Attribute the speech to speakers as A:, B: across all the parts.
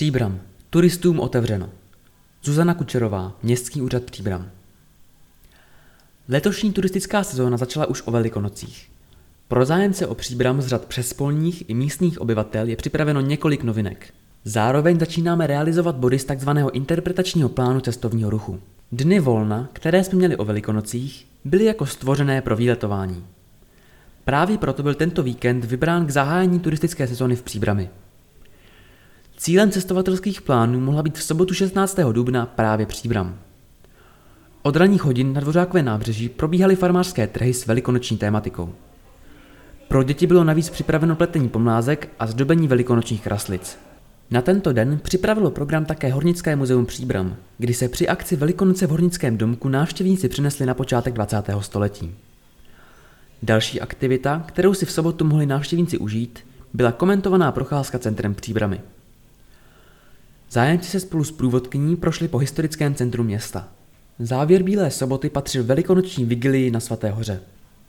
A: Příbram. Turistům otevřeno. Zuzana Kučerová, Městský úřad Příbram. Letošní turistická sezóna začala už o Velikonocích. Pro zájemce o Příbram z řad přespolních i místních obyvatel je připraveno několik novinek. Zároveň začínáme realizovat body z tzv. interpretačního plánu cestovního ruchu. Dny volna, které jsme měli o Velikonocích, byly jako stvořené pro výletování. Právě proto byl tento víkend vybrán k zahájení turistické sezóny v Příbrami. Cílem cestovatelských plánů mohla být v sobotu 16. dubna právě Příbram. Od ranních hodin na Dvořákové nábřeží probíhaly farmářské trhy s velikonoční tématikou. Pro děti bylo navíc připraveno pletení pomlázek a zdobení velikonočních kraslic. Na tento den připravilo program také Hornické muzeum Příbram, kdy se při akci Velikonoce v Hornickém domku návštěvníci přinesli na počátek 20. století. Další aktivita, kterou si v sobotu mohli návštěvníci užít, byla komentovaná procházka centrem Příbramy. Zájemci se spolu s průvodkyní prošli po historickém centru města. Závěr Bílé soboty patřil velikonoční vigilii na Svaté hoře.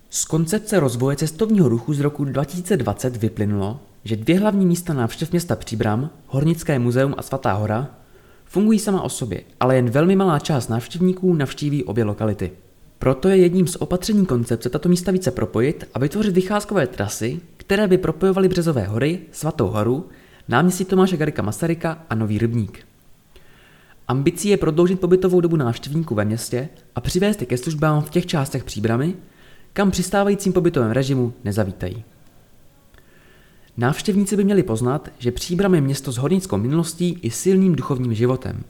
A: Z koncepce rozvoje cestovního ruchu z roku 2020 vyplynulo, že dvě hlavní místa návštěv města Příbram, Hornické muzeum a Svatá hora, fungují sama o sobě, ale jen velmi malá část návštěvníků navštíví obě lokality. Proto je jedním z opatření koncepce tato místa více propojit a vytvořit vycházkové trasy, které by propojovaly Březové hory, Svatou horu, náměstí Tomáše Garika Masaryka a Nový rybník. Ambicí je prodloužit pobytovou dobu návštěvníků ve městě a přivést je ke službám v těch částech příbramy, kam při stávajícím pobytovém režimu nezavítají. Návštěvníci by měli poznat, že Příbram je město s hornickou minulostí i silným duchovním životem.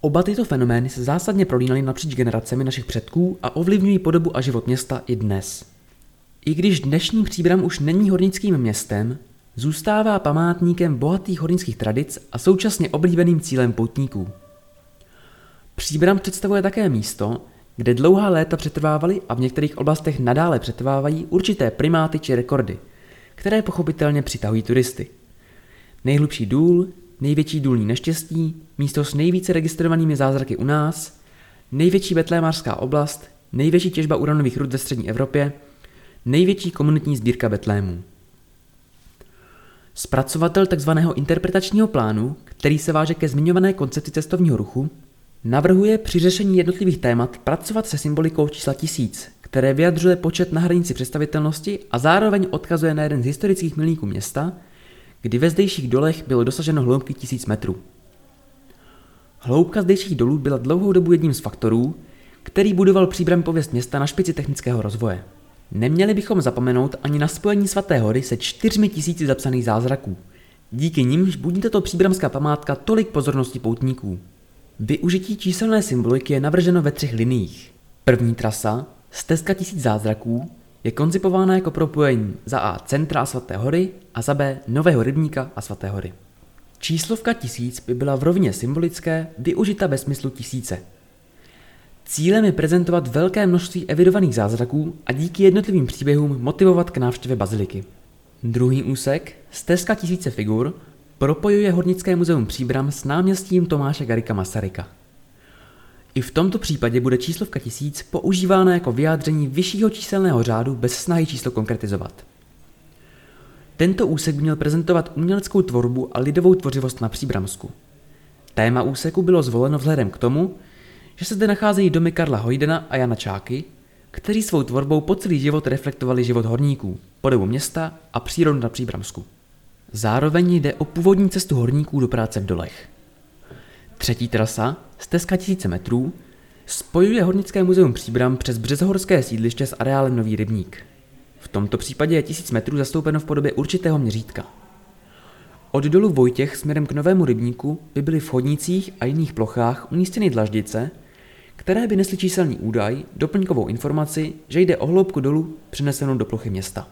A: Oba tyto fenomény se zásadně prolínaly napříč generacemi našich předků a ovlivňují podobu a život města i dnes. I když dnešní Příbram už není hornickým městem, zůstává památníkem bohatých hornických tradic a současně oblíbeným cílem poutníků. Příbram představuje také místo, kde dlouhá léta přetrvávaly a v některých oblastech nadále přetrvávají určité primáty či rekordy, které pochopitelně přitahují turisty. Nejhlubší důl, největší důlní neštěstí, místo s nejvíce registrovanými zázraky u nás, největší betlémářská oblast, největší těžba uranových rud ve střední Evropě, největší komunitní sbírka Betlémů. Zpracovatel tzv. interpretačního plánu, který se váže ke zmiňované koncepci cestovního ruchu, navrhuje při řešení jednotlivých témat pracovat se symbolikou čísla tisíc, které vyjadřuje počet na hranici představitelnosti a zároveň odkazuje na jeden z historických milníků města, kdy ve zdejších dolech bylo dosaženo hloubky tisíc metrů. Hloubka zdejších dolů byla dlouhou dobu jedním z faktorů, který budoval příbram pověst města na špici technického rozvoje. Neměli bychom zapomenout ani na spojení svaté hory se čtyřmi tisíci zapsaných zázraků. Díky nimž budí tato příbramská památka tolik pozornosti poutníků. Využití číselné symboliky je navrženo ve třech liniích. První trasa, stezka tisíc zázraků, je koncipována jako propojení za A centra a svaté hory a za B nového rybníka a svaté hory. Číslovka tisíc by byla v rovině symbolické využita ve smyslu tisíce. Cílem je prezentovat velké množství evidovaných zázraků a díky jednotlivým příběhům motivovat k návštěvě baziliky. Druhý úsek, stezka tisíce figur, propojuje Hornické muzeum Příbram s náměstím Tomáše Garika Masaryka. I v tomto případě bude číslovka tisíc používána jako vyjádření vyššího číselného řádu bez snahy číslo konkretizovat. Tento úsek by měl prezentovat uměleckou tvorbu a lidovou tvořivost na Příbramsku. Téma úseku bylo zvoleno vzhledem k tomu, že se zde nacházejí domy Karla Hojdena a Jana Čáky, kteří svou tvorbou po celý život reflektovali život horníků, podobu města a přírodu na Příbramsku. Zároveň jde o původní cestu horníků do práce v dolech. Třetí trasa, stezka tisíce metrů, spojuje Hornické muzeum Příbram přes Březohorské sídliště s areálem Nový rybník. V tomto případě je tisíc metrů zastoupeno v podobě určitého měřítka. Od dolu Vojtěch směrem k Novému rybníku by byly v chodnících a jiných plochách umístěny dlaždice, které by nesly číselný údaj, doplňkovou informaci, že jde o hloubku dolu přenesenou do plochy města.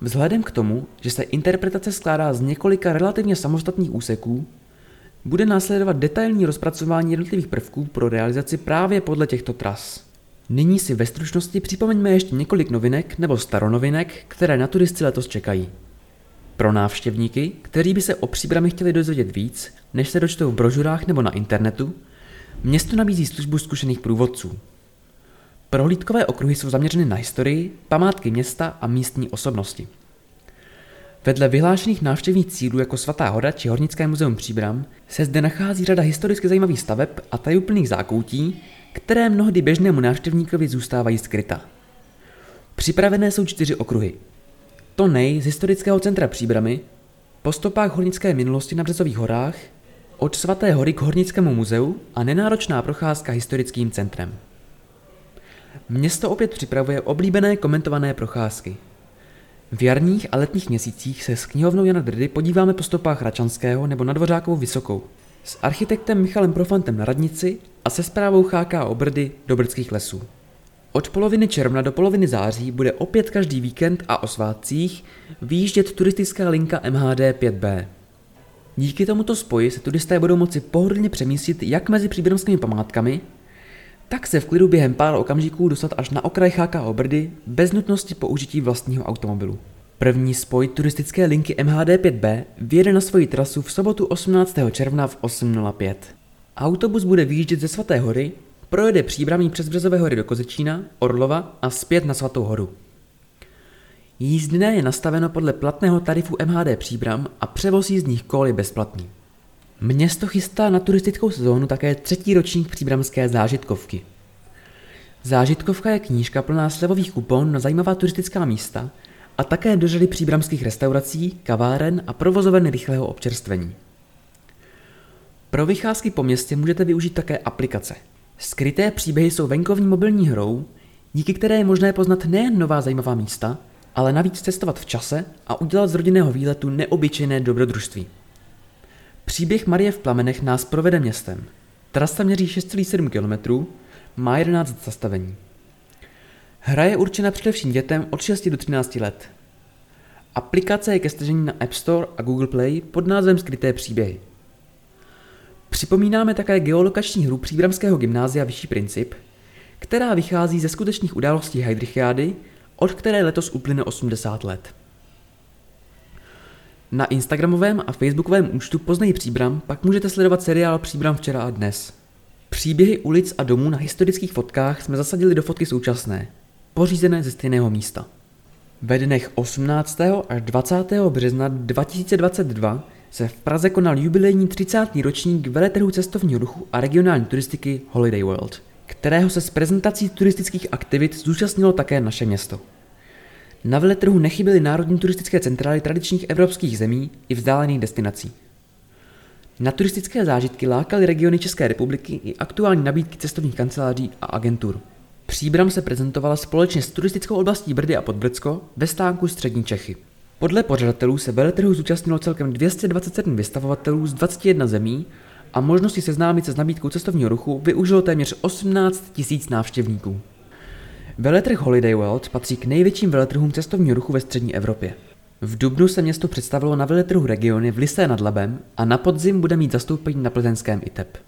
A: Vzhledem k tomu, že se interpretace skládá z několika relativně samostatných úseků, bude následovat detailní rozpracování jednotlivých prvků pro realizaci právě podle těchto tras. Nyní si ve stručnosti připomeňme ještě několik novinek nebo staronovinek, které na turisty letos čekají. Pro návštěvníky, kteří by se o příbrami chtěli dozvědět víc, než se dočtou v brožurách nebo na internetu, město nabízí službu zkušených průvodců. Prohlídkové okruhy jsou zaměřeny na historii, památky města a místní osobnosti. Vedle vyhlášených návštěvních cílů jako Svatá hora či Hornické muzeum Příbram se zde nachází řada historicky zajímavých staveb a tajuplných zákoutí, které mnohdy běžnému návštěvníkovi zůstávají skryta. Připravené jsou čtyři okruhy. To nej z historického centra Příbramy, po stopách hornické minulosti na Březových horách, od Svaté hory k Hornickému muzeu a nenáročná procházka historickým centrem. Město opět připravuje oblíbené komentované procházky. V jarních a letních měsících se s knihovnou Jana Drdy podíváme po stopách Račanského nebo na Dvořákovou Vysokou, s architektem Michalem Profantem na radnici a se zprávou HK Obrdy do Brdských lesů. Od poloviny června do poloviny září bude opět každý víkend a o svátcích výjíždět turistická linka MHD 5B. Díky tomuto spoji se turisté budou moci pohodlně přemístit jak mezi příbramskými památkami, tak se v klidu během pár okamžiků dostat až na okraj HK Obrdy bez nutnosti použití vlastního automobilu. První spoj turistické linky MHD 5B vyjede na svoji trasu v sobotu 18. června v 8.05. Autobus bude vyjíždět ze Svaté hory, projede příbramí přes Březové hory do Kozečína, Orlova a zpět na Svatou horu. Jízdné je nastaveno podle platného tarifu MHD Příbram a převoz jízdních kol je bezplatný. Město chystá na turistickou sezónu také třetí ročník příbramské zážitkovky. Zážitkovka je knížka plná slevových kupon na zajímavá turistická místa a také do řady příbramských restaurací, kaváren a provozoven rychlého občerstvení. Pro vycházky po městě můžete využít také aplikace. Skryté příběhy jsou venkovní mobilní hrou, díky které je možné poznat nejen nová zajímavá místa, ale navíc cestovat v čase a udělat z rodinného výletu neobyčejné dobrodružství. Příběh Marie v plamenech nás provede městem. Trasa měří 6,7 km, má 11 zastavení. Hra je určena především dětem od 6 do 13 let. Aplikace je ke stažení na App Store a Google Play pod názvem Skryté příběhy. Připomínáme také geolokační hru Příbramského gymnázia Vyšší princip, která vychází ze skutečných událostí Heidrichiády, od které letos uplyne 80 let. Na Instagramovém a Facebookovém účtu Poznej Příbram pak můžete sledovat seriál Příbram včera a dnes. Příběhy ulic a domů na historických fotkách jsme zasadili do fotky současné, pořízené ze stejného místa. Ve dnech 18. až 20. března 2022 se v Praze konal jubilejní 30. ročník veletrhu cestovního ruchu a regionální turistiky Holiday World, kterého se s prezentací turistických aktivit zúčastnilo také naše město. Na veletrhu nechyběly národní turistické centrály tradičních evropských zemí i vzdálených destinací. Na turistické zážitky lákaly regiony České republiky i aktuální nabídky cestovních kanceláří a agentur. Příbram se prezentovala společně s turistickou oblastí Brdy a Podbrdsko ve stánku Střední Čechy. Podle pořadatelů se veletrhu zúčastnilo celkem 227 vystavovatelů z 21 zemí a možnosti seznámit se s nabídkou cestovního ruchu využilo téměř 18 000 návštěvníků. Veletrh Holiday World patří k největším veletrhům cestovního ruchu ve střední Evropě. V dubnu se město představilo na veletrhu regiony v Lysé nad Labem a na podzim bude mít zastoupení na plzeňském ITEP.